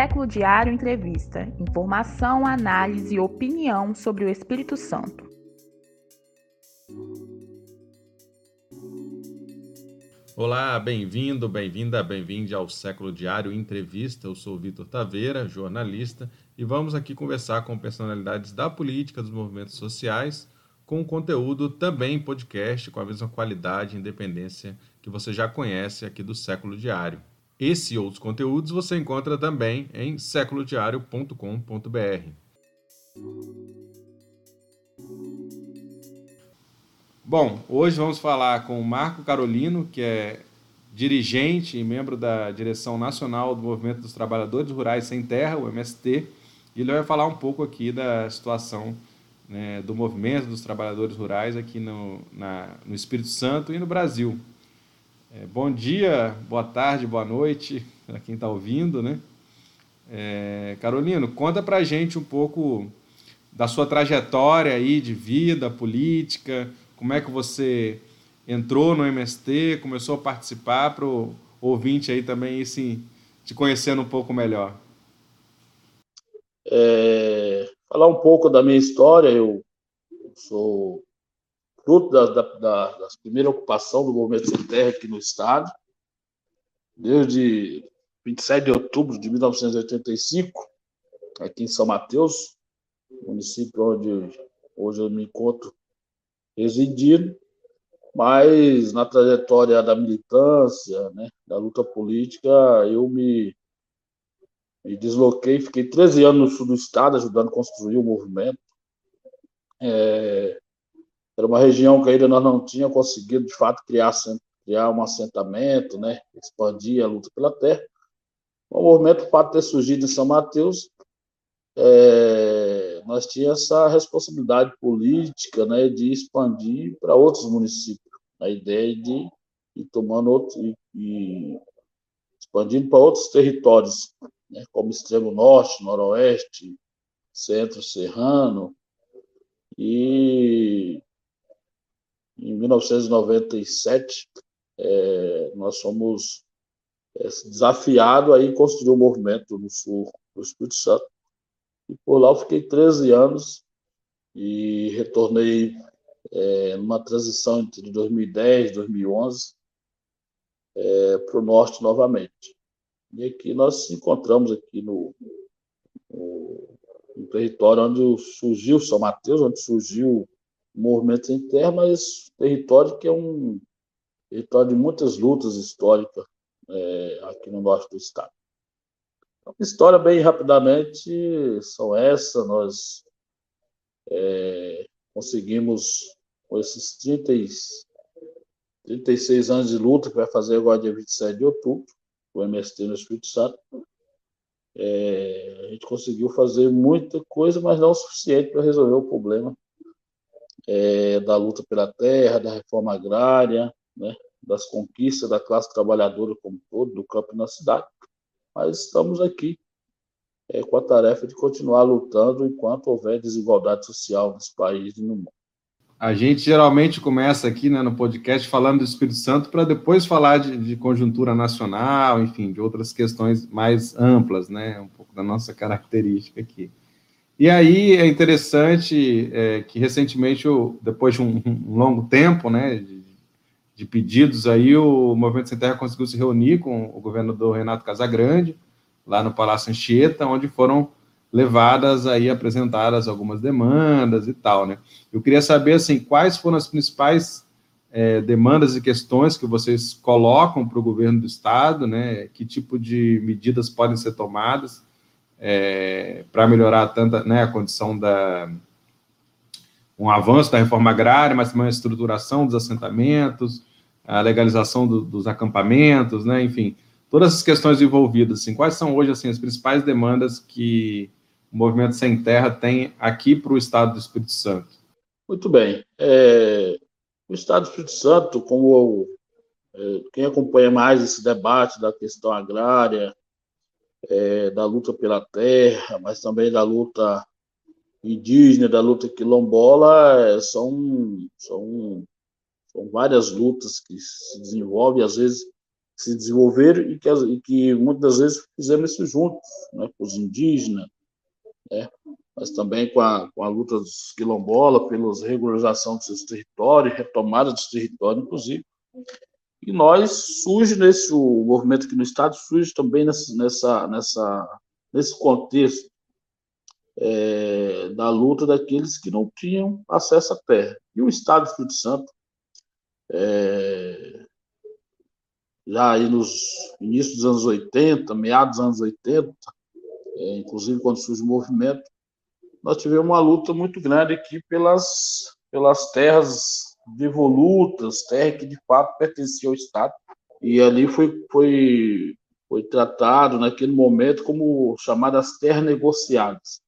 Século Diário Entrevista. Informação, análise e opinião sobre o Espírito Santo. Olá, bem-vindo, bem-vinda, bem-vinde ao Século Diário Entrevista. Eu sou Vitor Taveira, jornalista, e vamos aqui conversar com personalidades da política, dos movimentos sociais, com conteúdo também podcast, com a mesma qualidade e independência que você já conhece aqui do Século Diário. Esse e outros conteúdos você encontra também em seculodiario.com.br. Bom, hoje vamos falar com o Marco Carolino, que é dirigente e membro da direção nacional do Movimento dos Trabalhadores Rurais Sem Terra, o MST, e ele vai falar um pouco aqui da situação né, do movimento dos trabalhadores rurais aqui no, na, no Espírito Santo e no Brasil. É, bom dia, boa tarde, boa noite para quem está ouvindo, né? É, Carolino, conta para gente um pouco da sua trajetória aí de vida política, como é que você entrou no MST, começou a participar para o ouvinte aí também assim, te conhecendo um pouco melhor. É, falar um pouco da minha história, eu sou fruto da, da, da, da primeira ocupação do movimento sem terra aqui no estado, desde 27 de outubro de 1985, aqui em São Mateus, município onde hoje eu me encontro residindo, mas na trajetória da militância, né, da luta política, eu me, me desloquei, fiquei 13 anos no sul do estado ajudando a construir o movimento. É, era uma região que ainda nós não tínhamos conseguido, de fato, criar, criar um assentamento, né? expandir a luta pela terra. O movimento, o fato de ter surgido em São Mateus, é, nós tínhamos essa responsabilidade política né, de expandir para outros municípios. A ideia de ir tomando outro, e, e expandindo para outros territórios, né, como extremo norte, noroeste, centro serrano, e em 1997, é, nós fomos é, desafiados a construir um movimento no sul do Espírito Santo. E por lá eu fiquei 13 anos e retornei é, numa transição entre 2010 e 2011 é, para o norte novamente. E aqui nós nos encontramos aqui no, no, no território onde surgiu São Mateus, onde surgiu movimento sem terra, mas território que é um território de muitas lutas históricas é, aqui no norte do estado. Então, história bem rapidamente são essa, nós é, conseguimos com esses 30, 36 anos de luta que vai fazer agora dia 27 de outubro, o MST no Espírito Santo, é, a gente conseguiu fazer muita coisa, mas não o suficiente para resolver o problema é, da luta pela terra, da reforma agrária, né, das conquistas da classe trabalhadora como todo, do campo e na cidade. Mas estamos aqui é, com a tarefa de continuar lutando enquanto houver desigualdade social nesse país e no mundo. A gente geralmente começa aqui né, no podcast falando do Espírito Santo para depois falar de, de, conjuntura nacional, enfim, de outras questões mais amplas, né, um pouco da nossa característica aqui. E aí é interessante é, que recentemente, depois de um, um longo tempo, né, de, de, pedidos aí, o Movimento Sem Terra conseguiu se reunir com o governador Renato Casagrande, lá no Palácio Anchieta, onde foram levadas aí, apresentadas algumas demandas e tal, né. Eu queria saber, assim, quais foram as principais é, demandas e questões que vocês colocam para o governo do Estado, né, que tipo de medidas podem ser tomadas, é, para melhorar tanta né, a condição da um avanço da reforma agrária, mas também a estruturação dos assentamentos, a legalização do, dos acampamentos, né, enfim, todas as questões envolvidas. Assim, quais são hoje assim as principais demandas que o Movimento Sem Terra tem aqui para o Estado do Espírito Santo? Muito bem. É, o Estado do Espírito Santo, como é, quem acompanha mais esse debate da questão agrária, é, da luta pela terra, mas também da luta indígena, da luta quilombola, é, são, são, são várias lutas que se desenvolvem, às vezes se desenvolveram e que, e que muitas vezes fizemos isso juntos, né, com os indígenas, né, mas também com a, com a luta dos quilombolas pelas regularização dos seus territórios, retomada dos territórios, inclusive. E nós surge nesse o movimento aqui no estado surge também nessa nessa, nesse contexto é, da luta daqueles que não tinham acesso à terra. E o estado do Espírito Santo é, já aí nos inícios dos anos 80, meados dos anos 80, é, inclusive quando surge o movimento, nós tivemos uma luta muito grande aqui pelas, pelas terras devolutas, terras que de fato pertenciam ao Estado. E ali foi, foi, foi tratado naquele momento como chamadas terras negociadas.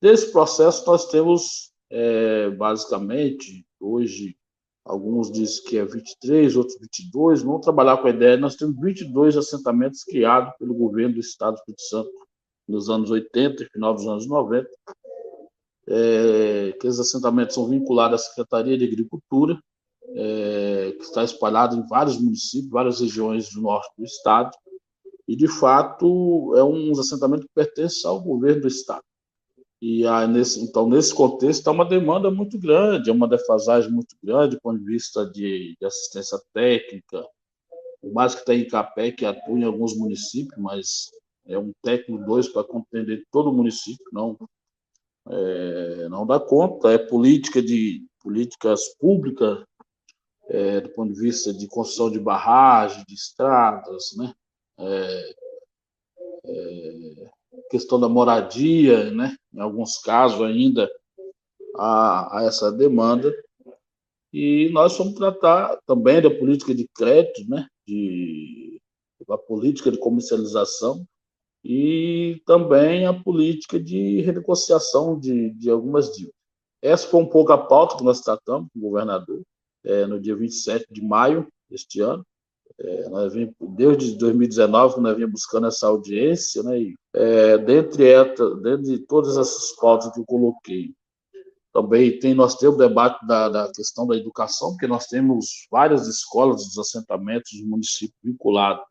Desse processo nós temos, é, basicamente, hoje, alguns dizem que é 23, outros 22, vamos trabalhar com a ideia, nós temos 22 assentamentos criados pelo governo do Estado do Espírito Santo nos anos 80 e final dos anos 90, é, que esses assentamentos são vinculados à Secretaria de Agricultura, é, que está espalhado em vários municípios, várias regiões do norte do estado, e de fato é um assentamento que pertence ao governo do estado. E aí, nesse, então, nesse contexto, há uma demanda muito grande, é uma defasagem muito grande do ponto de vista de, de assistência técnica, por mais que tenha Capé que atua em alguns municípios, mas é um técnico dois para compreender todo o município, não é, não dá conta. É política de políticas públicas é, do ponto de vista de construção de barragens, de estradas, né? É, é, questão da moradia, né? Em alguns casos ainda há, há essa demanda e nós vamos tratar também da política de crédito, né? De da política de comercialização e também a política de renegociação de, de algumas dívidas. Essa foi um pouco a pauta que nós tratamos com o governador é, no dia 27 de maio deste ano. É, nós vim, desde 2019 nós vimos buscando essa audiência, né, e, é, dentre, essa, todas essas pautas que eu coloquei, também tem, nós temos o debate da, da, questão da educação, porque nós temos várias escolas dos assentamentos do município vinculados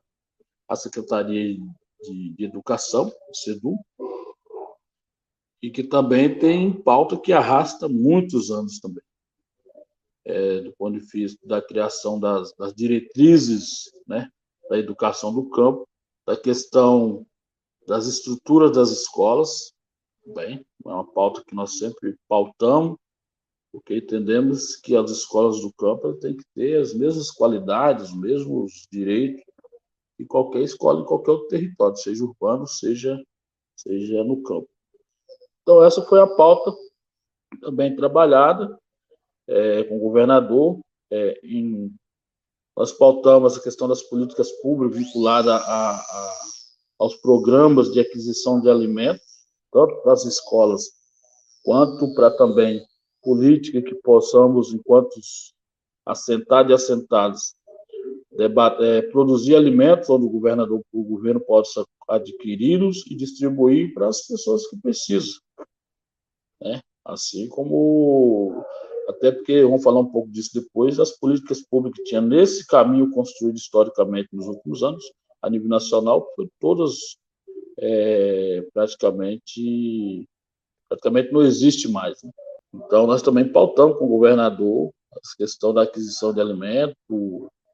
à Secretaria de, de Educação, SEDU, e que também tem pauta que arrasta muitos anos também. É, do ponto de vista da criação das, das diretrizes né, da educação do campo, da questão das estruturas das escolas, bem, é uma pauta que nós sempre pautamos, porque entendemos que as escolas do campo têm que ter as mesmas qualidades, os mesmos direitos que qualquer escola em qualquer outro território, seja urbano, seja, seja no campo. Então, essa foi a pauta também trabalhada é, com o governador. É, em, nós pautamos a questão das políticas públicas vinculadas a, a, aos programas de aquisição de alimentos, tanto para as escolas quanto para também política que possamos, enquanto assentados e assentados, é, produzir alimentos onde o governador, o governo possa adquiri-los e distribuir para as pessoas que precisam, né? Assim como até porque vamos falar um pouco disso depois, as políticas públicas que tinha nesse caminho construído historicamente nos últimos anos, a nível nacional, foi todas é, praticamente praticamente não existe mais. Né? Então nós também pautamos com o governador a questão da aquisição de alimentos,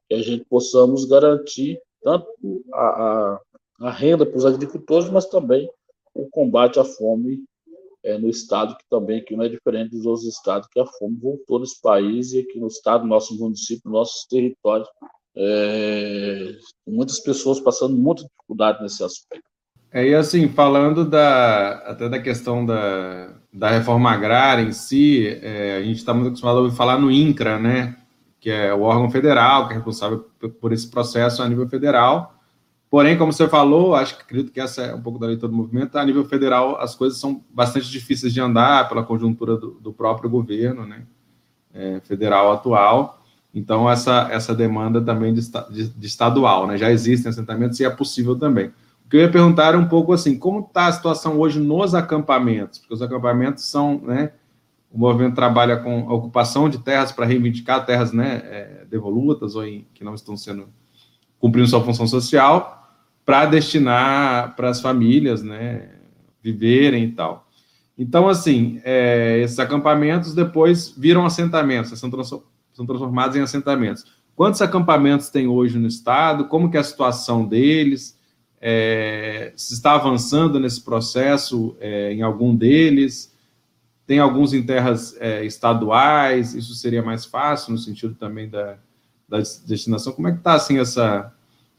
que a gente possamos garantir tanto a, a, a renda para os agricultores, mas também o combate à fome é, no estado, que também que não é diferente dos outros estados, que a fome voltou nesse país e aqui no estado, nosso município, nossos territórios, é, muitas pessoas passando muita dificuldade nesse aspecto. É, e assim, falando da, até da questão da, da reforma agrária em si, é, a gente está muito acostumado a ouvir falar no INCRA, né? Que é o órgão federal, que é responsável por esse processo a nível federal. Porém, como você falou, acho que acredito que essa é um pouco da leitura do movimento, a nível federal as coisas são bastante difíceis de andar pela conjuntura do, do próprio governo né, é, federal atual. Então, essa, essa demanda também de, de, de, estadual, né? Já existem assentamentos e é possível também. O que eu ia perguntar é um pouco assim, como está a situação hoje nos acampamentos? Porque os acampamentos são, né, o movimento trabalha com a ocupação de terras para reivindicar terras né, é, devolutas ou em, que não estão sendo cumprindo sua função social, para destinar para as famílias, né, viverem e tal. Então, assim, é, esses acampamentos depois viram assentamentos, são, são transformados em assentamentos. Quantos acampamentos tem hoje no estado? Como que é a situação deles? É, se está avançando nesse processo é, em algum deles? Tem alguns em terras é, estaduais, isso seria mais fácil no sentido também da, da destinação. Como é que está assim essa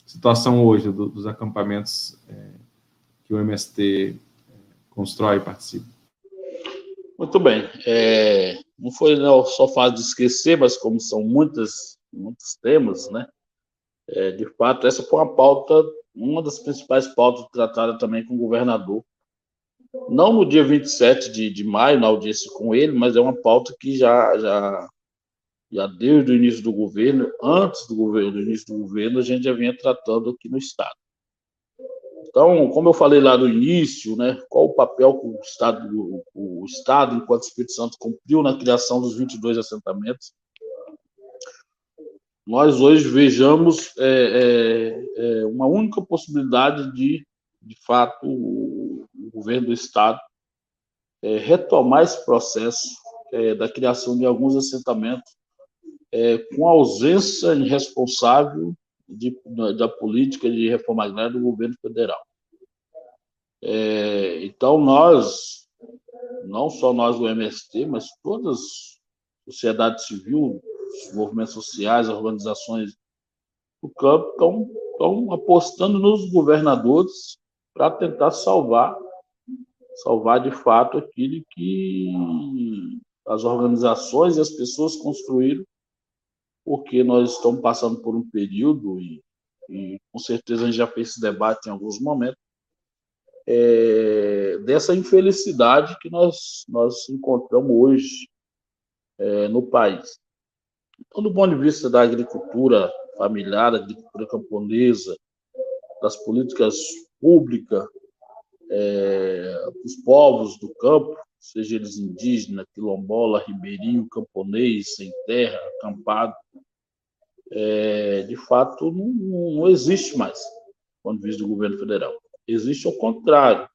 situação hoje do, dos acampamentos é, que o MST é, constrói e participa? Muito bem. É, não foi não, só fácil de esquecer, mas como são muitas, muitos temas, né? É, de fato, essa foi uma pauta, uma das principais pautas tratada também com o governador não no dia 27 de, de maio, na audiência com ele, mas é uma pauta que já, já, já desde o início do governo, antes do governo, do início do governo, a gente já vinha tratando aqui no Estado. Então, como eu falei lá no início, né, qual o papel que o Estado, o, Estado, enquanto Espírito Santo, cumpriu na criação dos 22 assentamentos, nós hoje vejamos é, é, é uma única possibilidade de, de fato, governo do Estado é, retomar esse processo é, da criação de alguns assentamentos é, com ausência irresponsável de, da política de reforma agrária do governo federal. É, então, nós, não só nós do MST, mas todas a sociedade civil, os movimentos sociais, as organizações do campo, estão apostando nos governadores para tentar salvar salvar de fato aquilo que as organizações e as pessoas construíram, porque nós estamos passando por um período, e, e com certeza a gente já fez esse debate em alguns momentos, é, dessa infelicidade que nós, nós encontramos hoje é, no país. Então, do ponto de vista da agricultura familiar, agricultura camponesa, das políticas públicas é, os povos do campo, seja eles indígena, quilombola, ribeirinho, camponês, sem terra, acampado, é, de fato não, não, existe mais, do ponto de vista do governo federal. Existe ao contrário,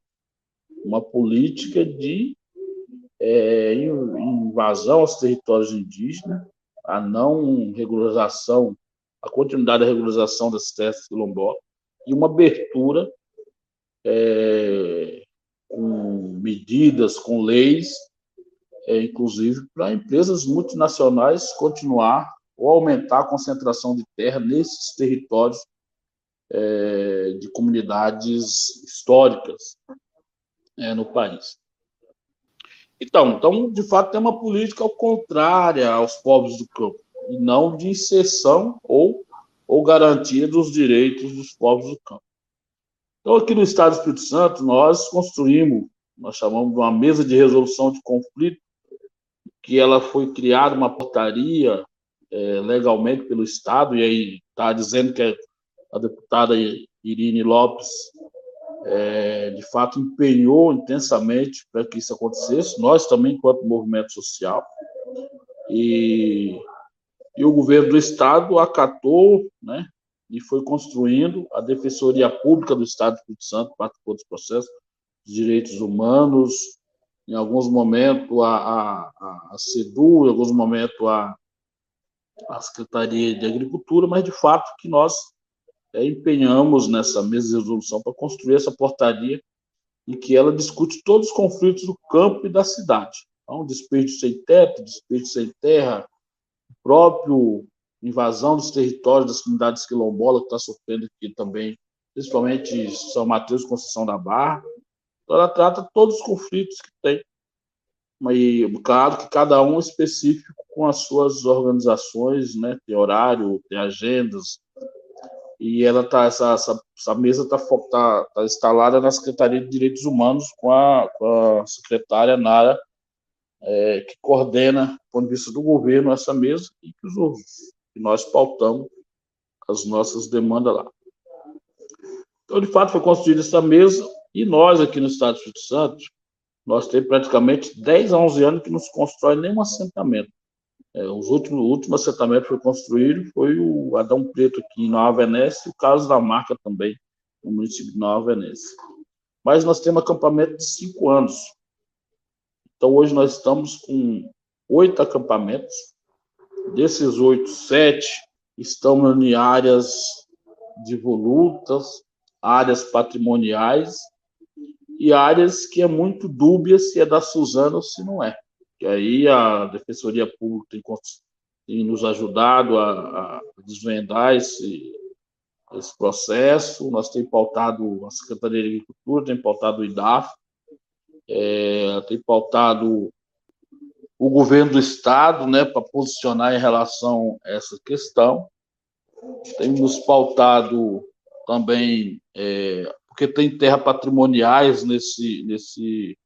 uma política de é, invasão aos territórios indígenas, a não regularização, a continuidade da regularização das terras quilombolas e uma abertura é, com medidas, com leis, é, inclusive para empresas multinacionais continuar ou aumentar a concentração de terra nesses territórios é, de comunidades históricas é, no país. Então, então, de fato, tem uma política contrária aos povos do campo, e não de inserção ou, ou garantia dos direitos dos povos do campo. Então, aqui no Estado do Espírito Santo, nós construímos, nós chamamos de uma mesa de resolução de conflito, que ela foi criada, uma portaria é, legalmente pelo Estado, e aí está dizendo que a deputada Irine Lopes, é, de fato, empenhou intensamente para que isso acontecesse, nós também, enquanto movimento social, e, e o governo do Estado acatou, né, e foi construindo. A Defensoria Pública do Estado do Espírito Santo participou desse processo, de direitos humanos, em alguns momentos a, a, a CEDU, em alguns momentos a, a Secretaria de Agricultura, mas de fato que nós é, empenhamos nessa mesa de resolução para construir essa portaria em que ela discute todos os conflitos do campo e da cidade. Então, despejo sem teto, despejo sem terra, próprio invasão dos territórios das comunidades quilombolas que está sofrendo aqui também, principalmente São Mateus Conceição da Barra. Então, ela trata todos os conflitos que tem. E, claro que cada um é específico com as suas organizações, né? tem horário, tem agendas, e ela tá essa, essa, essa mesa está tá, tá instalada na Secretaria de Direitos Humanos com a, com a secretária Nara, é, que coordena, do ponto de vista do governo, essa mesa e que os, e nós pautamos as nossas demandas lá. Então, de fato, foi construída essa mesa e nós aqui no Estado do Espírito Santo, nós temos praticamente 10 a 11 anos que não se constrói nenhum assentamento. É, os últimos, o último assentamento que foi construído foi o Adão Preto aqui em Nova Venécia e o Carlos da Marca também, no município de Nova Venécia. Mas nós temos acampamento de cinco anos. Então hoje nós estamos com oito acampamentos. Desses oito, sete estão em áreas de volutas, áreas patrimoniais e áreas que é muito dúbia se é da Suzana ou se não é. E aí a Defensoria Pública tem, tem nos ajudado a, a desvendar esse, esse processo. Nós temos pautado a Secretaria de Agricultura, tem pautado o IDAF, é, tem pautado o governo do Estado né, para posicionar em relação a essa questão. Temos pautado também, é, porque tem terra patrimoniais nesse, nesse,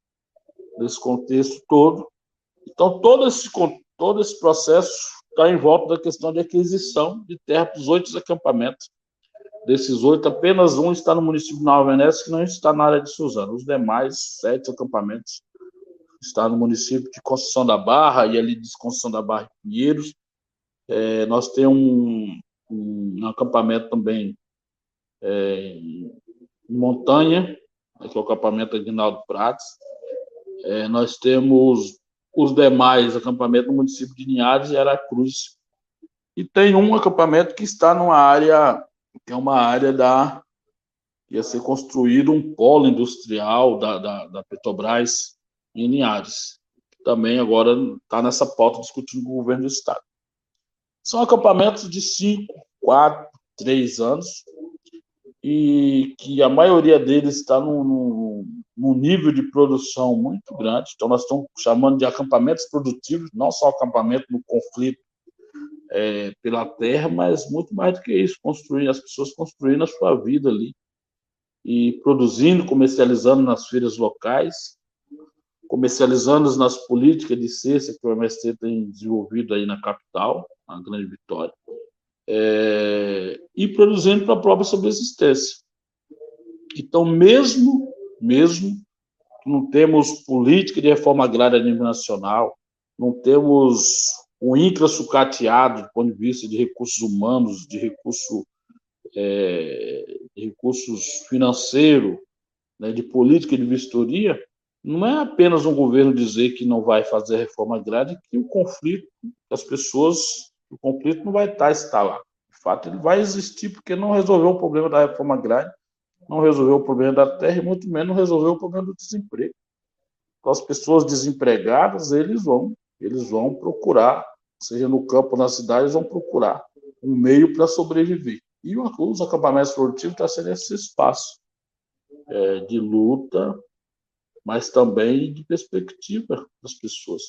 nesse contexto todo. Então, todo esse, todo esse processo está em volta da questão de aquisição de terra para os oito acampamentos. Desses oito, apenas um está no município de Nova Venécia, que não está na área de Suzano. Os demais sete acampamentos estão no município de Conceição da Barra e ali de Conceição da Barra e Pinheiros. É, nós temos um, um, acampamento também é, em Montanha, que é o acampamento Aguinaldo Prates. É, nós temos os demais acampamentos no município de Linhares e Aracruz. E tem um acampamento que está numa área, que é uma área da. ia ser construído um polo industrial da, da, da Petrobras em Linhares. Também agora está nessa pauta discutindo com o governo do Estado. São acampamentos de 5, 4, 3 anos, e que a maioria deles está num, num, nível de produção muito grande. Então, nós estamos chamando de acampamentos produtivos, não só acampamento no conflito é, pela terra, mas muito mais do que isso, construir as pessoas construindo a sua vida ali e produzindo, comercializando nas feiras locais, comercializando nas políticas de cesta que o MST tem desenvolvido aí na capital, na Grande Vitória é, e produzindo para a própria subsistência. Então, mesmo, mesmo que não temos política de reforma agrária a nível nacional, não temos um INCRA sucateado do ponto de vista de recursos humanos, de recurso é, de recursos financeiros, né, de política de vistoria, não é apenas um governo dizer que não vai fazer reforma agrária, que o conflito, as pessoas o conflito não vai estar instalado. De fato, ele vai existir porque não resolveu o problema da reforma agrária, não resolveu o problema da terra e muito menos resolveu o problema do desemprego. Então, as pessoas desempregadas, eles vão, eles vão procurar, seja no campo ou na cidade, eles vão procurar um meio para sobreviver. E os acampamentos produtivos está sendo esse espaço é, de luta, mas também de perspectiva das pessoas.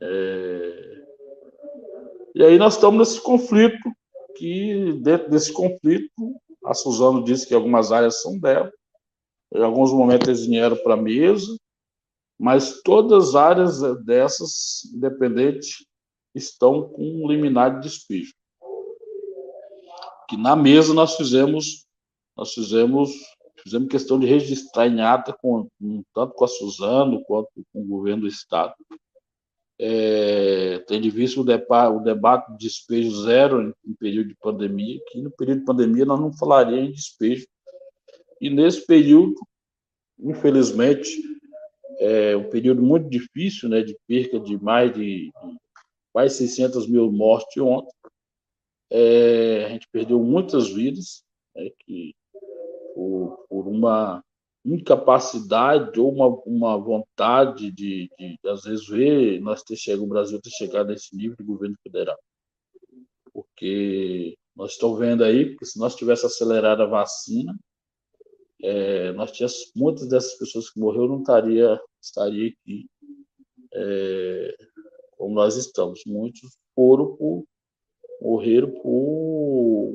É, e aí nós estamos nesse conflito, que dentro desse conflito, a Suzano disse que algumas áreas são dela, em alguns momentos eles vieram para a mesa, mas todas as áreas dessas, independentes, estão com um liminar de despejo. Que na mesa nós fizemos, nós fizemos, fizemos questão de registrar em ata, com, tanto com a Suzano quanto com o governo do Estado, é, tendo visto o, depa, o debate de despejo zero em, em, período de pandemia, que no período de pandemia nós não falaríamos em despejo. E nesse período, infelizmente, é um período muito difícil, né, de perca de mais de, de quase 600 mil mortes ontem. É, a gente perdeu muitas vidas, né, que por, por uma incapacidade ou uma, uma vontade de, de, às vezes, ver nós ter chegado, o Brasil ter chegado a esse nível de governo federal. Porque nós estamos vendo aí que se nós tivéssemos acelerado a vacina, é, nós tínhamos muitas dessas pessoas que morreram não estaria estaria aqui é, como nós estamos. Muitos foram por morreram por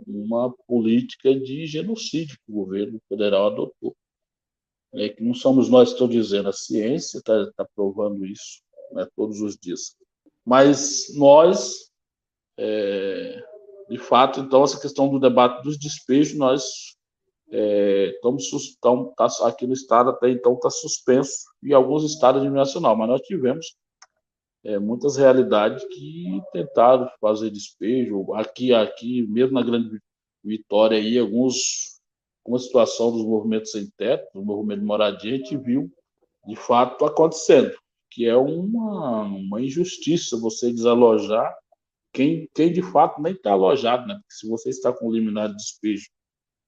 uma política de genocídio que o governo federal adotou é, que não somos nós que estou dizendo, a ciência está tá provando isso né, todos os dias. Mas nós, é, de fato, então, essa questão do debate dos despejos, nós é, estamos, tá, aqui no estado até então está suspenso, e alguns estados de nacional, mas nós tivemos é, muitas realidades que tentaram fazer despejo. Aqui, aqui mesmo na Grande Vitória, aí, alguns, uma situação dos movimentos sem teto, do movimento de moradia, a gente viu de fato acontecendo, que é uma, uma injustiça você desalojar quem, quem de fato nem está alojado, né? Porque se você está com liminar de despejo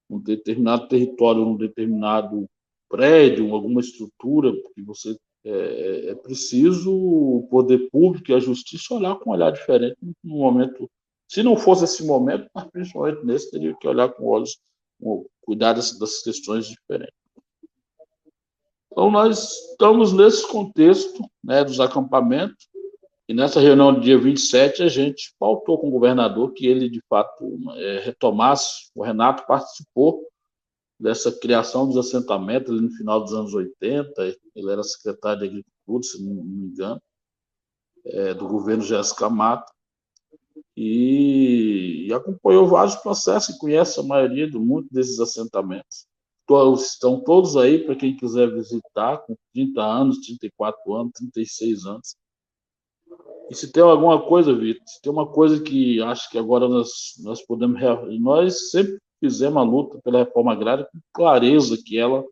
um determinado território, um determinado prédio, alguma estrutura, que você é, é, é preciso o poder público e a justiça olhar com um olhar diferente no momento. Se não fosse esse momento, mas principalmente nesse, teria que olhar com olhos, com, cuidar das, das questões diferentes. Então, nós estamos nesse contexto né, dos acampamentos, e nessa reunião do dia 27, a gente pautou com o governador que ele, de fato, é, retomasse. O Renato participou dessa criação dos assentamentos no final dos anos 80. Ele era secretário de Agricultura, se não me engano, é, do governo Jéssica Mata. E, e, acompanhou vários processos e conhece a maioria de muitos desses assentamentos. Estão todos aí para quem quiser visitar, com 30 anos, 34 anos, 36 anos. E se tem alguma coisa, Vitor, se tem uma coisa que acho que agora nós, nós podemos. Nós sempre fizemos a luta pela reforma agrária com clareza que ela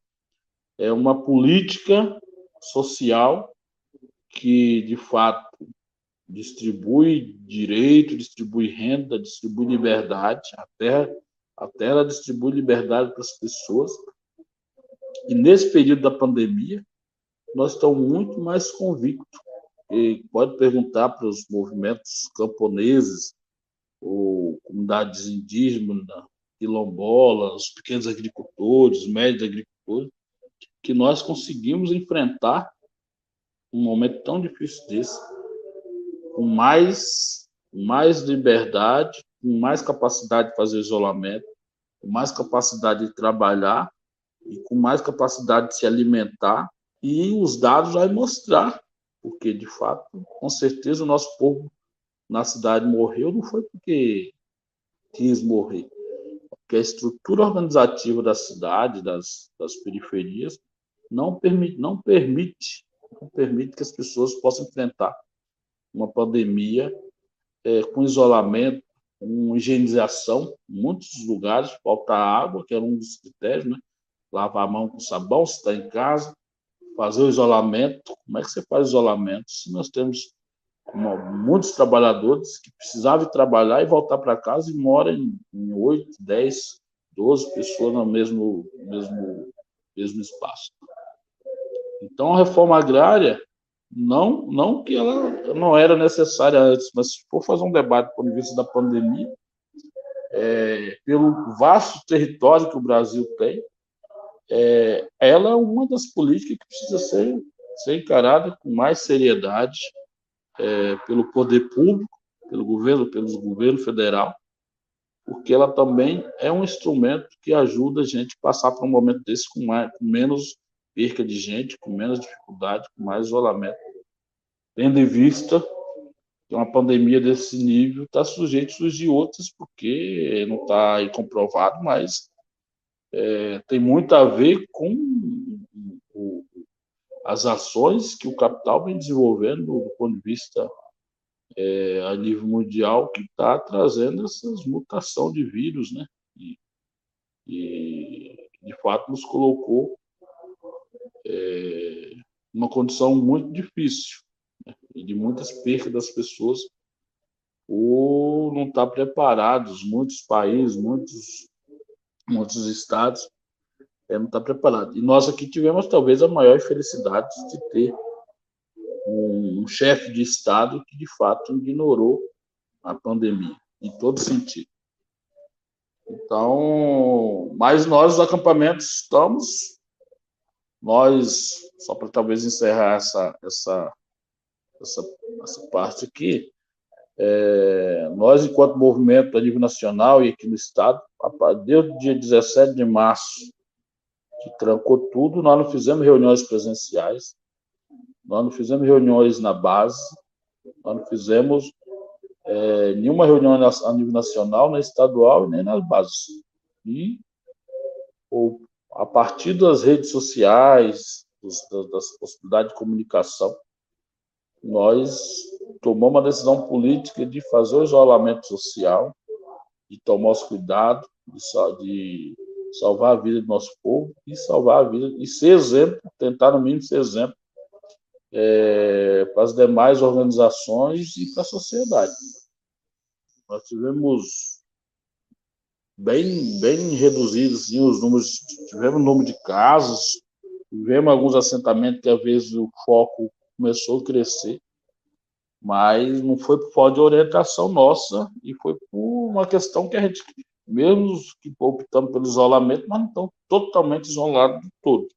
é uma política social que, de fato, distribui direito, distribui renda, distribui liberdade, a terra, a terra distribui liberdade para as pessoas. E nesse período da pandemia, nós estamos muito mais convictos. E pode perguntar para os movimentos camponeses, ou comunidades indígenas, quilombolas, os pequenos agricultores, os médios agricultores, que nós conseguimos enfrentar um momento tão difícil desse, com mais, mais liberdade, com mais capacidade de fazer isolamento, com mais capacidade de trabalhar e com mais capacidade de se alimentar. E os dados vão mostrar, porque de fato, com certeza, o nosso povo na cidade morreu, não foi porque quis morrer, que a estrutura organizativa da cidade, das, das periferias, não permite, não permite, não permite que as pessoas possam enfrentar uma pandemia é, com isolamento, com higienização, em muitos lugares, falta água, que era um dos critérios, né? Lavar a mão com sabão, se está em casa, fazer o isolamento. Como é que você faz isolamento se nós temos muitos trabalhadores que precisavam trabalhar e voltar para casa e moram em, 8, 10, 12 pessoas no mesmo, mesmo, mesmo espaço. Então, a reforma agrária, não, não que ela não era necessária antes, mas se for fazer um debate do ponto vista da pandemia, é, pelo vasto território que o Brasil tem, é, ela é uma das políticas que precisa ser, ser encarada com mais seriedade, é, pelo poder público, pelo governo, pelo governo federal, porque ela também é um instrumento que ajuda a gente a passar por um momento desse com, mais, com menos perca de gente, com menos dificuldade, com mais isolamento, tendo em vista que uma pandemia desse nível está sujeito a surgir outras, porque não está comprovado, mas é, tem muito a ver com as ações que o capital vem desenvolvendo do ponto de vista é, a nível mundial que está trazendo essas mutação de vírus, né? E, e de fato nos colocou é, uma condição muito difícil né? e de muitas percas das pessoas ou não está preparados muitos países, muitos muitos estados é, não está preparado. E nós aqui tivemos talvez a maior infelicidade de ter um, um chefe de Estado que de fato ignorou a pandemia, em todo sentido. Então, mas nós, os acampamentos, estamos, nós, só para talvez encerrar essa, essa, essa, essa parte aqui, é, nós, enquanto movimento a nível nacional e aqui no Estado, desde o dia 17 de março que trancou tudo, nós não fizemos reuniões presenciais, nós não fizemos reuniões na base, nós não fizemos é, nenhuma reunião a nível nacional, nem estadual, nem nas bases. E ou, a partir das redes sociais, dos, das possibilidades de comunicação, nós tomamos a decisão política de fazer o isolamento social, de tomar os cuidados, de, de salvar a vida do nosso povo e salvar a vida, e ser exemplo, tentar no mínimo ser exemplo é, para as demais organizações e para a sociedade. Nós tivemos bem, bem reduzidos assim, os números, tivemos número de casos, tivemos alguns assentamentos que às vezes o foco começou a crescer, mas não foi por falta de orientação nossa e foi por uma questão que a gente, mesmo que optamos pelo isolamento, mas não estão totalmente isolados de todo.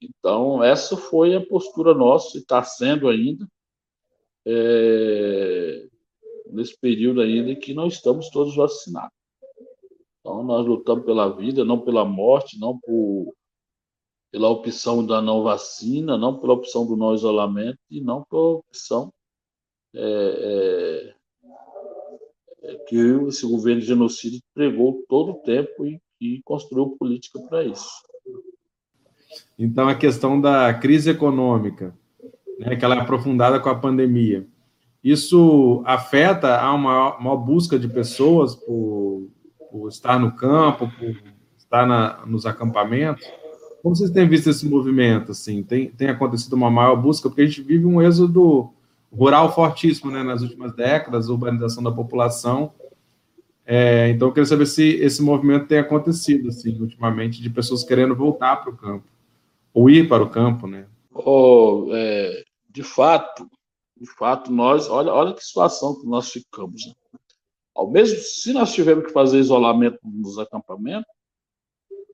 Então, essa foi a postura nossa e está sendo ainda. É, nesse período ainda que não estamos todos vacinados. Então, nós lutamos pela vida, não pela morte, não por, pela opção da não vacina, não pela opção do não isolamento e não pela opção é, é que esse governo de genocídio pregou todo o tempo e, e construiu política para isso. Então, a questão da crise econômica, né, que ela é aprofundada com a pandemia, isso afeta a uma busca de pessoas por, por estar no campo, por estar na, nos acampamentos? Como vocês têm visto esse movimento? Assim, tem, tem acontecido uma maior busca? Porque a gente vive um êxodo rural fortíssimo né, nas últimas décadas, urbanização da população. É, então, eu queria saber se esse movimento tem acontecido, assim, ultimamente, de pessoas querendo voltar para o campo, ou ir para o campo, né? Oh, é, de fato, de fato, nós, olha, olha que situação que nós ficamos. Né? Ao mesmo, se nós tivermos que fazer isolamento nos acampamentos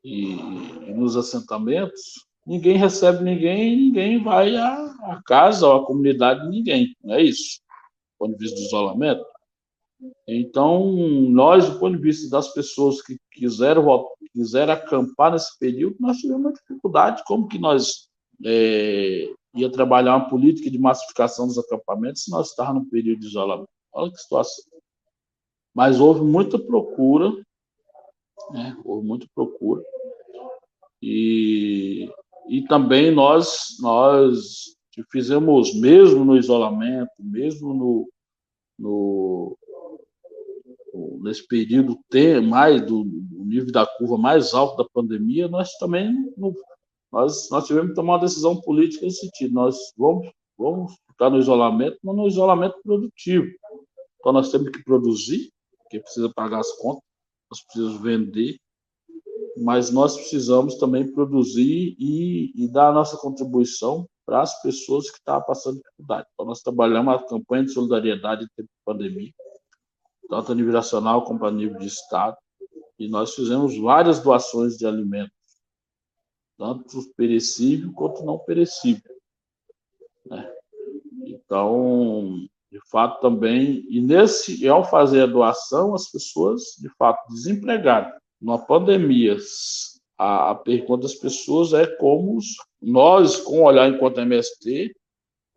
e, e nos assentamentos, ninguém recebe ninguém, ninguém vai à, casa ou à comunidade de ninguém, não é isso? Do ponto de vista do isolamento. Então, nós, do ponto de vista das pessoas que quiseram, quiseram acampar nesse período, nós tivemos uma dificuldade, como que nós é, ia trabalhar uma política de massificação dos acampamentos se nós estávamos no período de isolamento. Olha que situação. Mas houve muita procura, né? houve muita procura. E, e também nós, nós fizemos, mesmo no isolamento, mesmo no, no, nesse período ter mais do, do nível da curva mais alto da pandemia, nós também nós, nós tivemos que tomar uma decisão política nesse sentido. Nós vamos, vamos ficar no isolamento, mas no isolamento produtivo. Então, nós temos que produzir, porque precisa pagar as contas, nós precisamos vender, mas nós precisamos também produzir e, e dar a nossa contribuição para as pessoas que estavam passando dificuldade. Então, nós trabalhamos a campanha de solidariedade em pandemia, tanto a nível nacional como a nível de Estado, e nós fizemos várias doações de alimentos tanto perecível quanto não perecível. Né? Então, de fato, também, e nesse, ao fazer a doação, as pessoas, de fato, desempregadas. Numa pandemia, a, a pergunta das pessoas é como nós, com o olhar enquanto MST,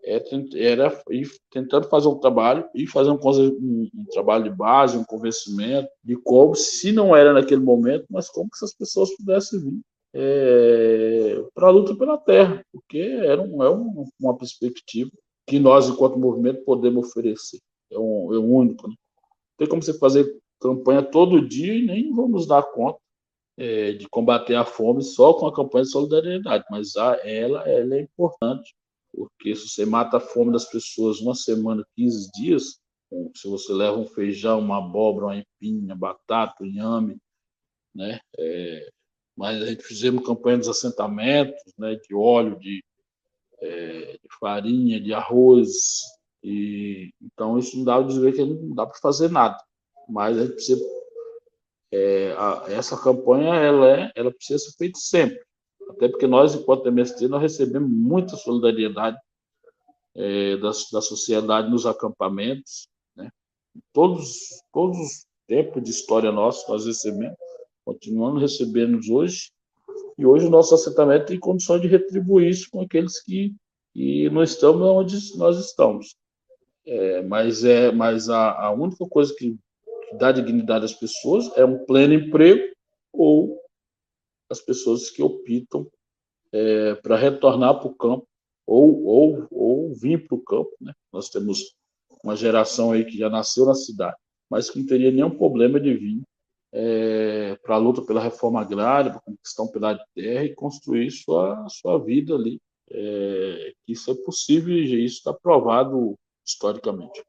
é, era ir tentando fazer um trabalho e fazer um, um, um, trabalho de base, um convencimento de como, se não era naquele momento, mas como que essas pessoas pudessem vir é, para a luta pela terra, porque era um, é um, uma perspectiva que nós, enquanto movimento, podemos oferecer. É um, é único. Né? Tem como você fazer campanha todo dia e nem vamos dar conta é, de combater a fome só com a campanha de solidariedade, mas a, ela, ela é importante, porque se você mata a fome das pessoas uma semana, 15 dias, se você leva um feijão, uma abóbora, uma empinha, batata, inhame, né, é, mas a gente fizemos campanha dos assentamentos, né, de óleo, de, é, de farinha, de arroz, e então isso não dá para dizer que não dá para fazer nada, mas a gente precisa é, a, essa campanha ela é, ela precisa ser feita sempre, até porque nós enquanto MST nós recebemos muita solidariedade é, da, da sociedade nos acampamentos, né? Todos todos os tempos de história nossa nós recebemos continuando recebendo hoje, e hoje o nosso assentamento tem condições de retribuir isso com aqueles que, que não estão onde nós estamos. É, mas é, mas a, a única coisa que, que dá dignidade às pessoas é um pleno emprego ou as pessoas que optam é, para retornar para o campo ou, ou, ou vir para o campo. Né? Nós temos uma geração aí que já nasceu na cidade, mas que não teria nenhum problema de vir é, para a luta pela reforma agrária, para conquistar um pedaço de terra e construir sua, sua vida ali. É, isso é possível e isso está provado historicamente.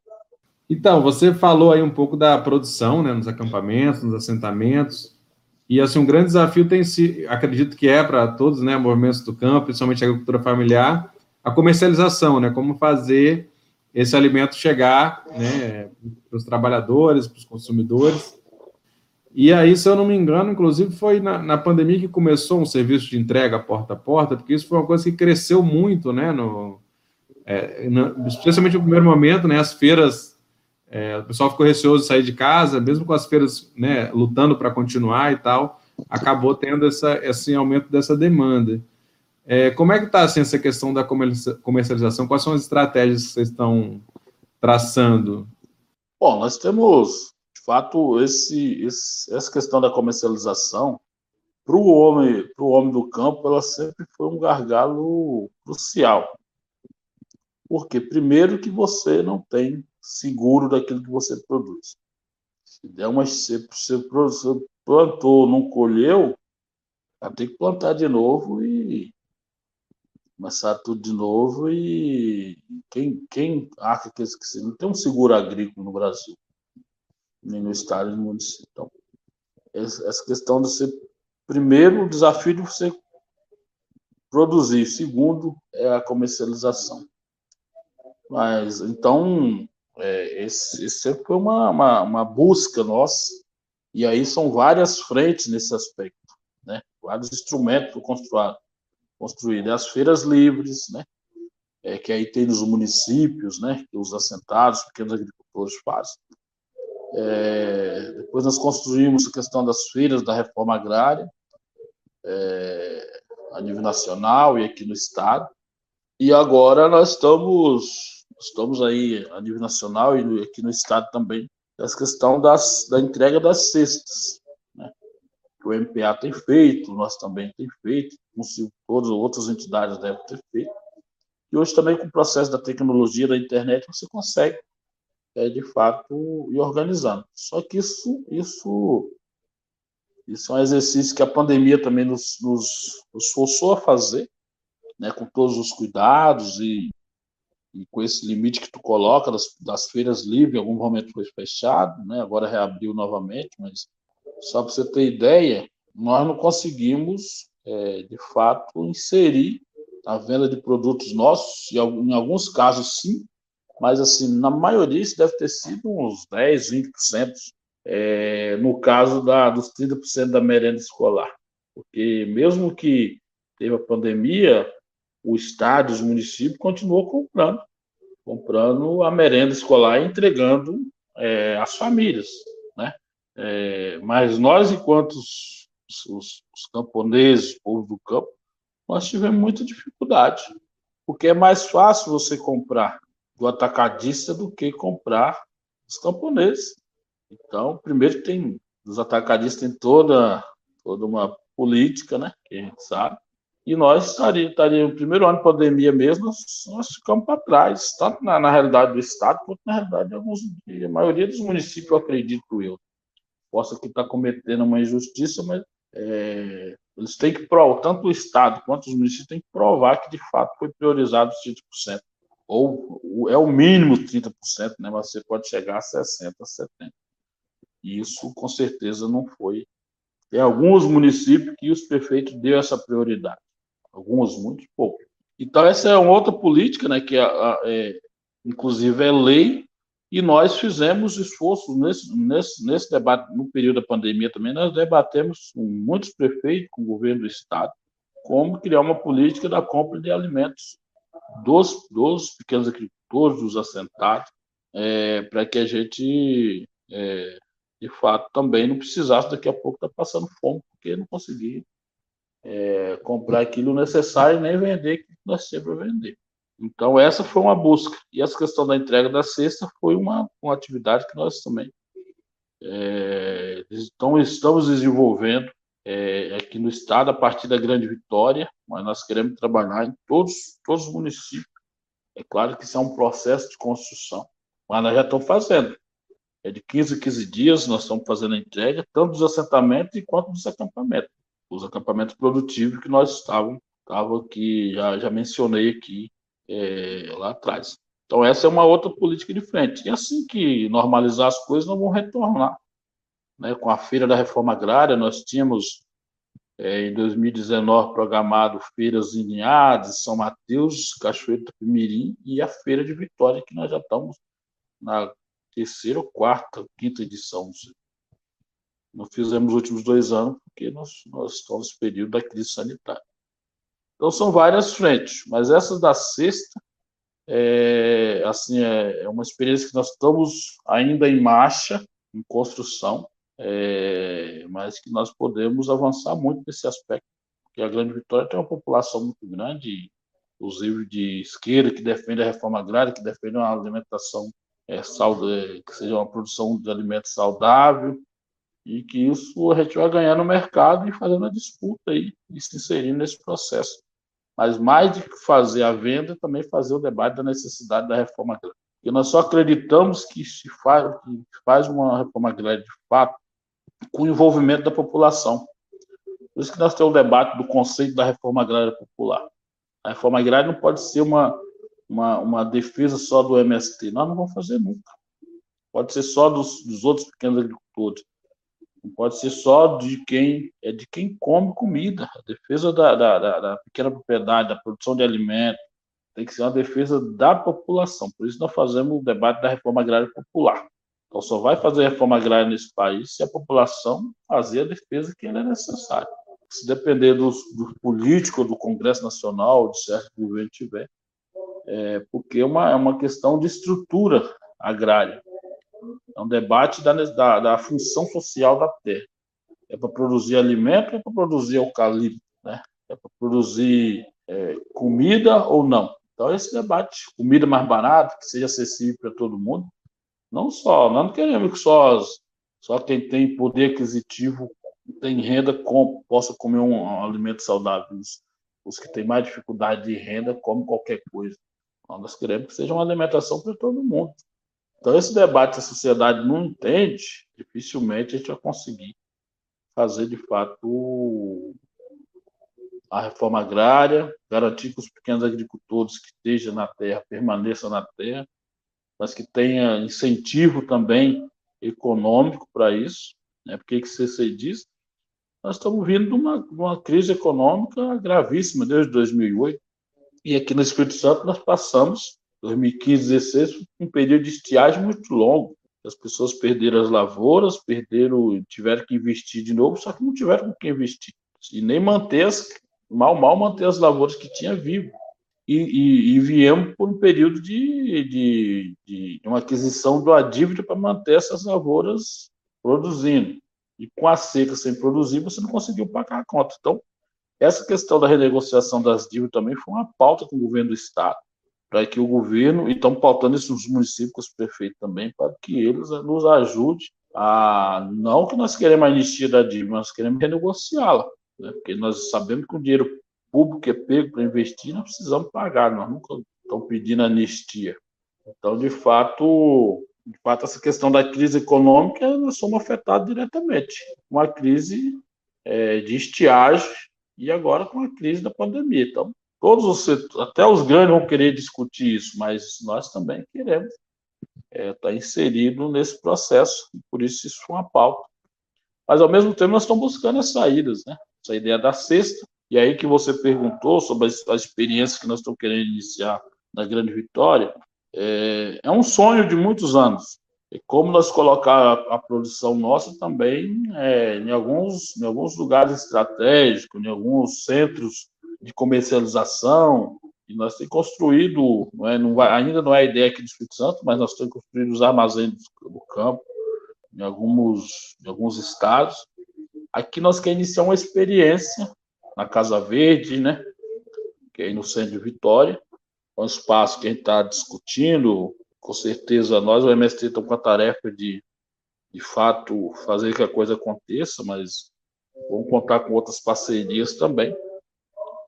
Então, você falou aí um pouco da produção, né, nos acampamentos, nos assentamentos, e assim um grande desafio tem se, acredito que é para todos, né, movimentos do campo, principalmente a agricultura familiar, a comercialização, né, como fazer esse alimento chegar, né, para os trabalhadores, para os consumidores. E aí, se eu não me engano, inclusive foi na, na, pandemia que começou um serviço de entrega porta a porta, porque isso foi uma coisa que cresceu muito, né, no, é, especialmente no primeiro momento, né, as feiras é, o pessoal ficou receoso de sair de casa, mesmo com as feiras né, lutando para continuar e tal, acabou tendo essa, esse aumento dessa demanda. É, como é que está assim, essa questão da comercialização? Quais são as estratégias que vocês estão traçando? Bom, nós temos, de fato, esse, esse essa questão da comercialização para o homem, homem do campo, ela sempre foi um gargalo crucial. Porque, primeiro, que você não tem seguro daquilo que você produz. Se der uma se você plantou, não colheu, vai ter que plantar de novo e começar tudo de novo e quem, quem acha que, que não tem um seguro agrícola no Brasil, nem no estado nem no município. Então, essa questão de ser primeiro o desafio de você produzir, segundo é a comercialização. Mas então é, esse, esse sempre foi uma, uma, uma, busca nossa, e aí são várias frentes nesse aspecto, né? vários instrumentos construir, construir as feiras livres, né? É, que aí tem nos municípios, né? que os assentados, os pequenos agricultores fazem. É, depois nós construímos a questão das feiras da reforma agrária, é, a nível nacional e aqui no estado, e agora nós estamos estamos aí a nível nacional e aqui no estado também, essa questão das, da entrega das cestas, né? que o MPA tem feito, nós também tem feito, todas as outras entidades devem ter feito. E hoje também com o processo da tecnologia da internet você consegue, é, de fato, ir organizando. Só que isso, isso, isso é um exercício que a pandemia também nos, nos, nos forçou a fazer, né, com todos os cuidados e e com esse limite que tu coloca das, das feiras livres, em algum momento foi fechado, né? agora reabriu novamente, mas só para você ter ideia, nós não conseguimos, é, de fato, inserir a venda de produtos nossos, em alguns casos sim, mas assim, na maioria isso deve ter sido uns 10, 20%, é, no caso da, dos 30% da merenda escolar. Porque mesmo que teve a pandemia, o Estado, os municípios continuou comprando comprando a merenda escolar e entregando é, às famílias, né? É, mas nós, enquanto os, os, os camponeses, o povo do campo, nós tivemos muita dificuldade, porque é mais fácil você comprar do atacadista do que comprar dos camponeses. Então, primeiro tem os atacadistas tem toda toda uma política, né, que a gente sabe, e nós estaríamos, no primeiro ano de pandemia mesmo, nós, ficamos para trás, tanto na, na, realidade do Estado, quanto na realidade de alguns, a maioria dos municípios, eu acredito eu. Posso que está cometendo uma injustiça, mas é, eles têm que provar, tanto o Estado quanto os municípios têm que provar que de fato foi priorizado os 30%. Ou é o mínimo 30%, né, mas você pode chegar a 60%, 70%. E isso com certeza não foi. Tem alguns municípios que os prefeitos deu essa prioridade alguns, muito pouco. Então, essa é uma outra política, né, que é, é, inclusive é lei, e nós fizemos esforço nesse, nesse, nesse debate, no período da pandemia também, nós debatemos com muitos prefeitos, com o governo do Estado, como criar uma política da compra de alimentos dos, dos pequenos agricultores, dos assentados, é, para que a gente, é, de fato, também não precisasse daqui a pouco estar tá passando fome, porque não conseguia é, comprar aquilo necessário nem vender que nós temos para vender. Então, essa foi uma busca. E essa questão da entrega da cesta foi uma, uma atividade que nós também é, então, estamos desenvolvendo é, aqui no estado, a partir da Grande Vitória, mas nós queremos trabalhar em todos, todos os municípios. É claro que isso é um processo de construção, mas nós já estamos fazendo. É de 15 a 15 dias, nós estamos fazendo a entrega, tanto dos assentamentos quanto dos acampamentos. Os acampamentos produtivos que nós estávamos, estava aqui, já, já mencionei aqui é, lá atrás. Então, essa é uma outra política de frente. E assim que normalizar as coisas, nós vamos retornar né, com a Feira da Reforma Agrária, nós tínhamos é, em 2019 programado feiras em Linhares, São Mateus, Cachoeira do Pimirim e a Feira de Vitória, que nós já estamos na terceira quarta, quinta edição. Não fizemos os últimos dois anos, porque nós, nós estamos no período da crise sanitária. Então, são várias frentes, mas essa da sexta, é, assim, é, é uma experiência que nós estamos ainda em marcha, em construção, é, mas que nós podemos avançar muito nesse aspecto, porque a Grande Vitória tem uma população muito grande, inclusive de esquerda, que defende a reforma agrária, que defende uma alimentação é, saudável, que seja uma produção de alimentos saudável, e que isso a gente vai ganhar no mercado e fazendo a disputa aí, e se inserindo nesse processo. Mas mais de fazer a venda, também fazer o debate da necessidade da reforma agrária. E nós só acreditamos que se faz, que faz uma reforma agrária de fato com o envolvimento da população. Por isso que nós temos o debate do conceito da reforma agrária popular. A reforma agrária não pode ser uma, uma, uma defesa só do MST. Nós não vamos fazer nunca. Pode ser só dos, dos outros pequenos agricultores. Não pode ser só de quem é de quem come comida. A defesa da, da, da, da pequena propriedade, da produção de alimentos, tem que ser uma defesa da população. Por isso nós fazemos o debate da reforma agrária popular. Então, só vai fazer reforma agrária nesse país se a população fazer a defesa que ela é necessária. Se depender dos, do político, do Congresso Nacional, de certo governo tiver, é, porque é uma, é uma questão de estrutura agrária. É um debate da, da, da função social da terra. É para produzir alimento, é para produzir eucalipto, né? é para produzir é, comida ou não. Então, esse debate, comida mais barata, que seja acessível para todo mundo, não só, nós não queremos que só, só quem tem poder aquisitivo, tem renda, com, possa comer um, um alimento saudável. Os, os que têm mais dificuldade de renda comem qualquer coisa. Nós queremos que seja uma alimentação para todo mundo. Então, esse debate a sociedade não entende, dificilmente a gente vai conseguir fazer, de fato, a reforma agrária, garantir que os pequenos agricultores que estejam na terra permaneçam na terra, mas que tenha incentivo também econômico para isso, né? porque que você diz, nós estamos vindo de uma, de uma crise econômica gravíssima desde 2008, e aqui no Espírito Santo nós passamos, 2015, 2016, um período de estiagem muito longo, as pessoas perderam as lavouras, perderam, tiveram que investir de novo, só que não tiveram com quem investir, e nem manter as, mal, mal manter as lavouras que tinha vivo e, e, e viemos por um período de, de, de uma aquisição uma dívida para manter essas lavouras produzindo. E com a seca sem produzir, você não conseguiu pagar a conta. Então, essa questão da renegociação das dívidas também foi uma pauta com o governo do Estado, para que o governo, e estão pautando isso nos municípios, os prefeitos também, para que eles nos ajudem a. Não que nós queremos a anistia da dívida, nós queremos renegociá-la, né? porque nós sabemos que o dinheiro público é pego para investir, nós precisamos pagar, nós nunca estamos pedindo anistia. Então, de fato, de fato, essa questão da crise econômica, nós somos afetados diretamente. Uma crise é, de estiagem e agora com a crise da pandemia. Então, todos os setores, até os grandes vão querer discutir isso, mas nós também queremos estar é, tá inserido nesse processo, por isso isso foi uma pauta. Mas, ao mesmo tempo, nós estamos buscando as saídas, né? Essa ideia da sexta, e aí que você perguntou sobre a experiência que nós estamos querendo iniciar na Grande Vitória, é, é um sonho de muitos anos. E como nós colocar a, a produção nossa também é, em, alguns, em alguns lugares estratégicos, em alguns centros de comercialização, e nós temos construído, não é, não vai, ainda não é a ideia aqui do Espírito Santo, mas nós temos construído os armazéns do, campo em alguns, em alguns estados. Aqui nós queremos iniciar uma experiência na Casa Verde, né? Que é aí no centro de Vitória. É um espaço que a gente está discutindo. Com certeza, nós, o MST, estamos com a tarefa de, de fato, fazer que a coisa aconteça, mas vamos contar com outras parcerias também.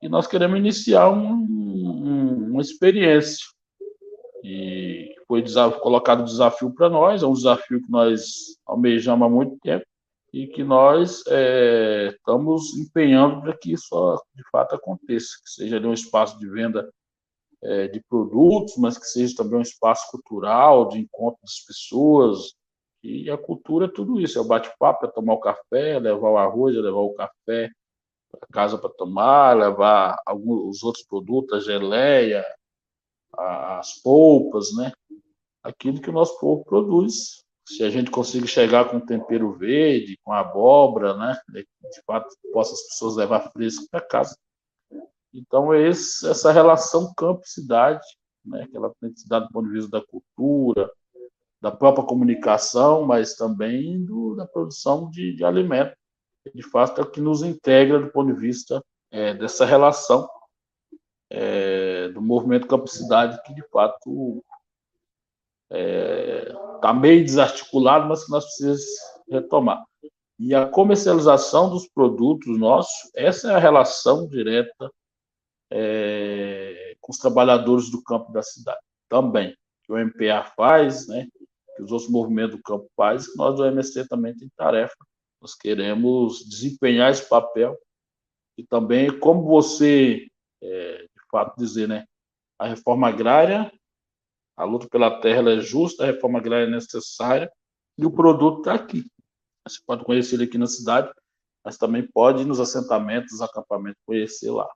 E nós queremos iniciar um, um, uma experiência. E foi colocado desafio para nós, é um desafio que nós almejamos há muito tempo e que nós é, estamos empenhando para que isso de fato aconteça, que seja um espaço de venda é, de produtos, mas que seja também um espaço cultural, de encontro das pessoas. E a cultura é tudo isso: é o bate-papo, é tomar o café, levar o arroz, é levar o café casa para tomar, levar alguns os outros produtos, a geleia, as polpas, né? Aquilo que o nosso povo produz. Se a gente conseguir chegar com tempero verde, com abóbora, né? De fato, possa as pessoas levar fresco para casa. Então, é esse, essa relação campo-cidade, né, que ela tem que se dar do ponto de vista da cultura, da própria comunicação, mas também do, da produção de, de alimento. De fato, é o que nos integra do ponto de vista é, dessa relação é, do movimento campo-cidade, que de fato está é, tá meio desarticulado, mas que nós precisamos retomar. E a comercialização dos produtos nossos, essa é a relação direta é, com os trabalhadores do campo da cidade também, que o MPA faz, né, que os outros movimentos do campo fazem, que nós do MST também tem tarefa. Nós queremos desempenhar esse papel e também, como você, é, de fato, dizer, né, a reforma agrária, a luta pela terra é justa, a reforma agrária é necessária e o produto está aqui. Você pode conhecer ele aqui na cidade, mas também pode ir nos assentamentos, acampamentos, conhecer lá.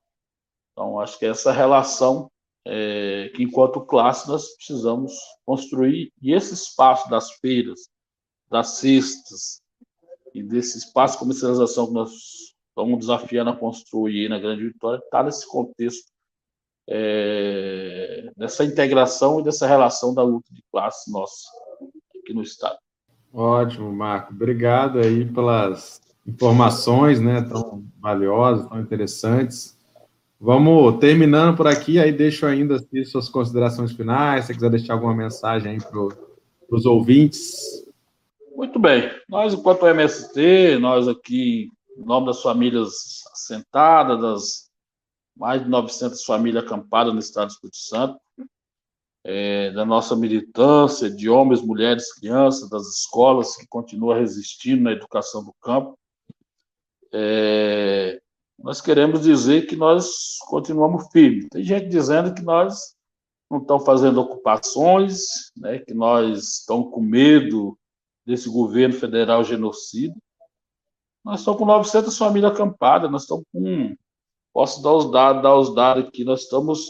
Então, acho que essa relação é, que, enquanto classe, nós precisamos construir, e esse espaço das feiras, das cestas, e desse espaço comercialização que nós estamos desafiando a construir na Grande Vitória, está nesse contexto é, dessa integração e dessa relação da luta de classe nossa aqui no Estado. Ótimo, Marco. Obrigado aí pelas informações né, tão valiosas, tão interessantes. Vamos terminando por aqui, aí deixo ainda assim, suas considerações finais, se quiser deixar alguma mensagem aí para os ouvintes. Muito bem. Nós, enquanto MST, nós aqui, em nome das famílias assentadas, das mais de 900 famílias acampadas no estado do Espírito Santo, é, da nossa militância de homens, mulheres, crianças, das escolas que continuam resistindo na educação do campo, é, nós queremos dizer que nós continuamos firmes. Tem gente dizendo que nós não estamos fazendo ocupações, né, que nós estamos com medo desse governo federal genocida. Nós estamos com 900 famílias acampadas, nós estamos com. Posso dar os dados, dar os dados aqui, nós estamos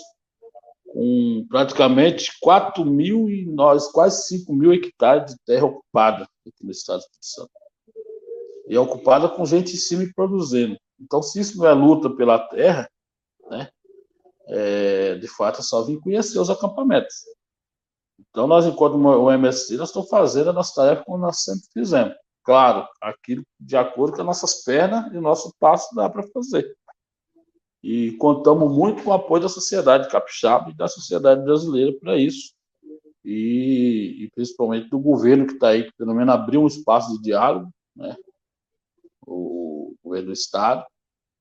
com praticamente 4 mil e nós, quase 5 mil hectares de terra ocupada aqui no estado do Espírito Santo. E é ocupada com gente em cima e produzindo. Então, se isso não é luta pela terra, né, é, de fato é só vir conhecer os acampamentos. Então, nós, enquanto o MSC, nós estamos fazendo a nossa tarefa como nós sempre fizemos. Claro, aquilo de acordo com as nossas pernas e o nosso passo dá para fazer. E contamos muito com o apoio da sociedade capixaba e da sociedade brasileira para isso. E, e, principalmente do governo que está aí, que pelo menos abriu um espaço de diálogo, né? O, governo do Estado,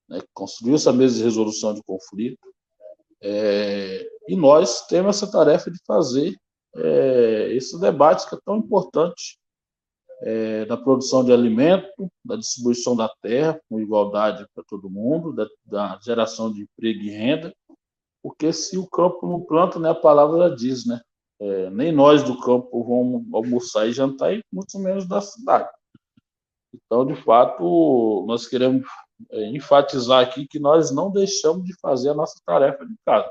né, construiu essa mesa de resolução de conflito, é, e nós temos essa tarefa de fazer é, debate que é tão importante é, da produção de alimento, da distribuição da terra com igualdade para todo mundo, da, da, geração de emprego e renda, porque se o campo não planta, né, a palavra já diz, né, é, nem nós do campo vamos almoçar e jantar, e muito menos da cidade. Então, de fato, nós queremos é, enfatizar aqui que nós não deixamos de fazer a nossa tarefa de casa.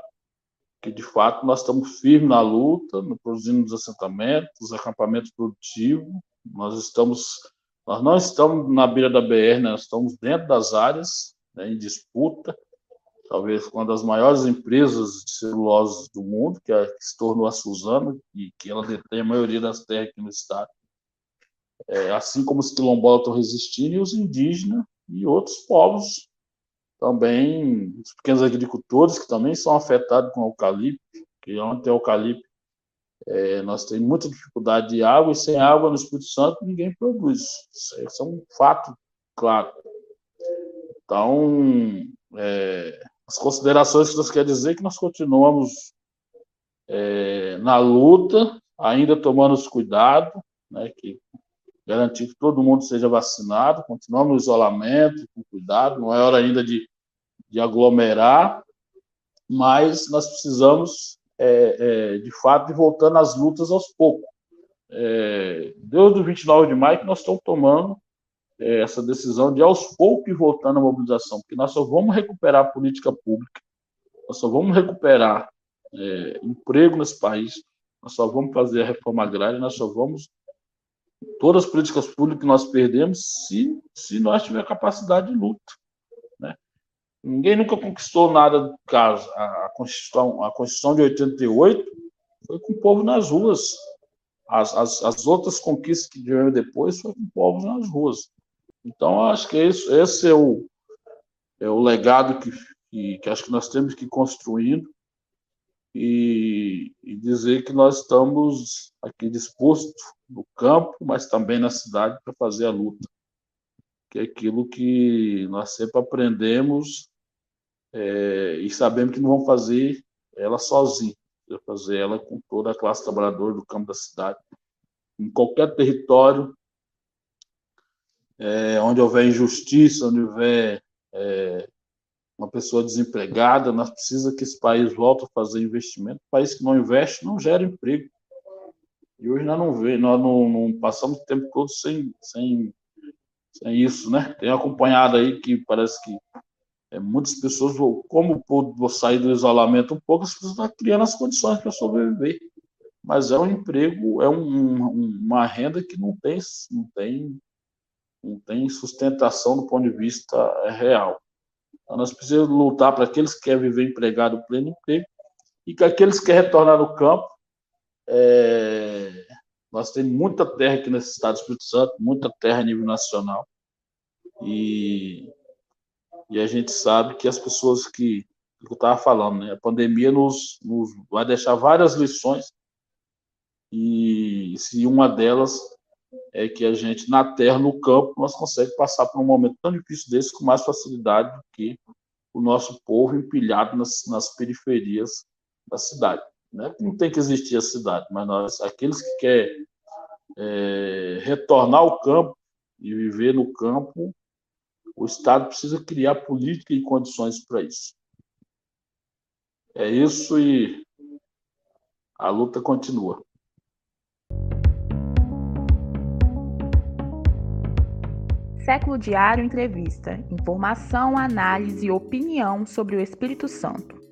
Que, de fato, nós estamos firmes na luta, produzindo os assentamentos, acampamentos produtivos. Nós estamos, nós não estamos na beira da BR, nós estamos dentro das áreas, né, em disputa. Talvez uma das maiores empresas de celulose do mundo, que, é, que se tornou a Suzano, e que ela detém a maioria das terras aqui no estado é, assim como os quilombolas estão resistindo, e os indígenas e outros povos também, os pequenos agricultores que também são afetados com eucalipto, que onde tem eucalipto, é, nós temos muita dificuldade de água, e sem água no Espírito Santo ninguém produz. Isso é um fato claro. Então, é, as considerações que nós quer dizer é que nós continuamos é, na luta, ainda tomando os cuidados, né, que garantir que todo mundo seja vacinado, continuamos no isolamento, com cuidado, não é hora ainda de, de aglomerar, mas nós precisamos, é, é, de fato, de voltando às lutas aos poucos. É, desde o 29 de maio que nós estamos tomando é, essa decisão de aos poucos ir voltando à mobilização, porque nós só vamos recuperar a política pública, nós só vamos recuperar é, emprego nesse país, nós só vamos fazer a reforma agrária, nós só vamos todas as políticas públicas que nós perdemos se, se nós tivermos capacidade de luta. Ninguém nunca conquistou nada caso. A, Constituição, a Constituição de 88 foi com o povo nas ruas. As, as, as outras conquistas que vieram depois foi com o povo nas ruas. Então, acho que esse, esse é, o, é o legado que, que, que acho que nós temos que ir construindo e, e dizer que nós estamos aqui dispostos no campo, mas também na cidade para fazer a luta, que é aquilo que nós sempre aprendemos é, e sabemos que não vamos fazer ela sozinho, vamos fazer ela com toda a classe trabalhadora do campo da cidade, em qualquer território é, onde houver injustiça, onde houver é, uma pessoa desempregada, nós precisamos que esse país volte a fazer investimento. O país que não investe não gera emprego. E hoje nós não vê, nós não, não passamos o tempo todo sem, sem, sem isso, né? Tenho acompanhado aí que parece que é, muitas pessoas, como vou sair do isolamento um pouco, as pessoas estão criando as condições para sobreviver. Mas é um emprego, é um, uma renda que não tem, não tem, não tem sustentação do ponto de vista é, real. Então, nós precisamos lutar para aqueles que querem viver empregado, pleno emprego, e que aqueles que querem retornar no campo é, nós temos muita terra aqui nesse estado do Espírito Santo, muita terra a nível nacional. E, e a gente sabe que as pessoas que, que eu estava falando, né, a pandemia nos, nos vai deixar várias lições. E se uma delas é que a gente, na terra, no campo, nós conseguimos passar por um momento tão difícil desse com mais facilidade do que o nosso povo empilhado nas, nas periferias da cidade. Né? Não tem que existir a cidade, mas nós, aqueles que querem é, retornar ao campo e viver no campo, o Estado precisa criar política e condições para isso. É isso e a luta continua. Século Diário Entrevista. Informação, análise e opinião sobre o Espírito Santo.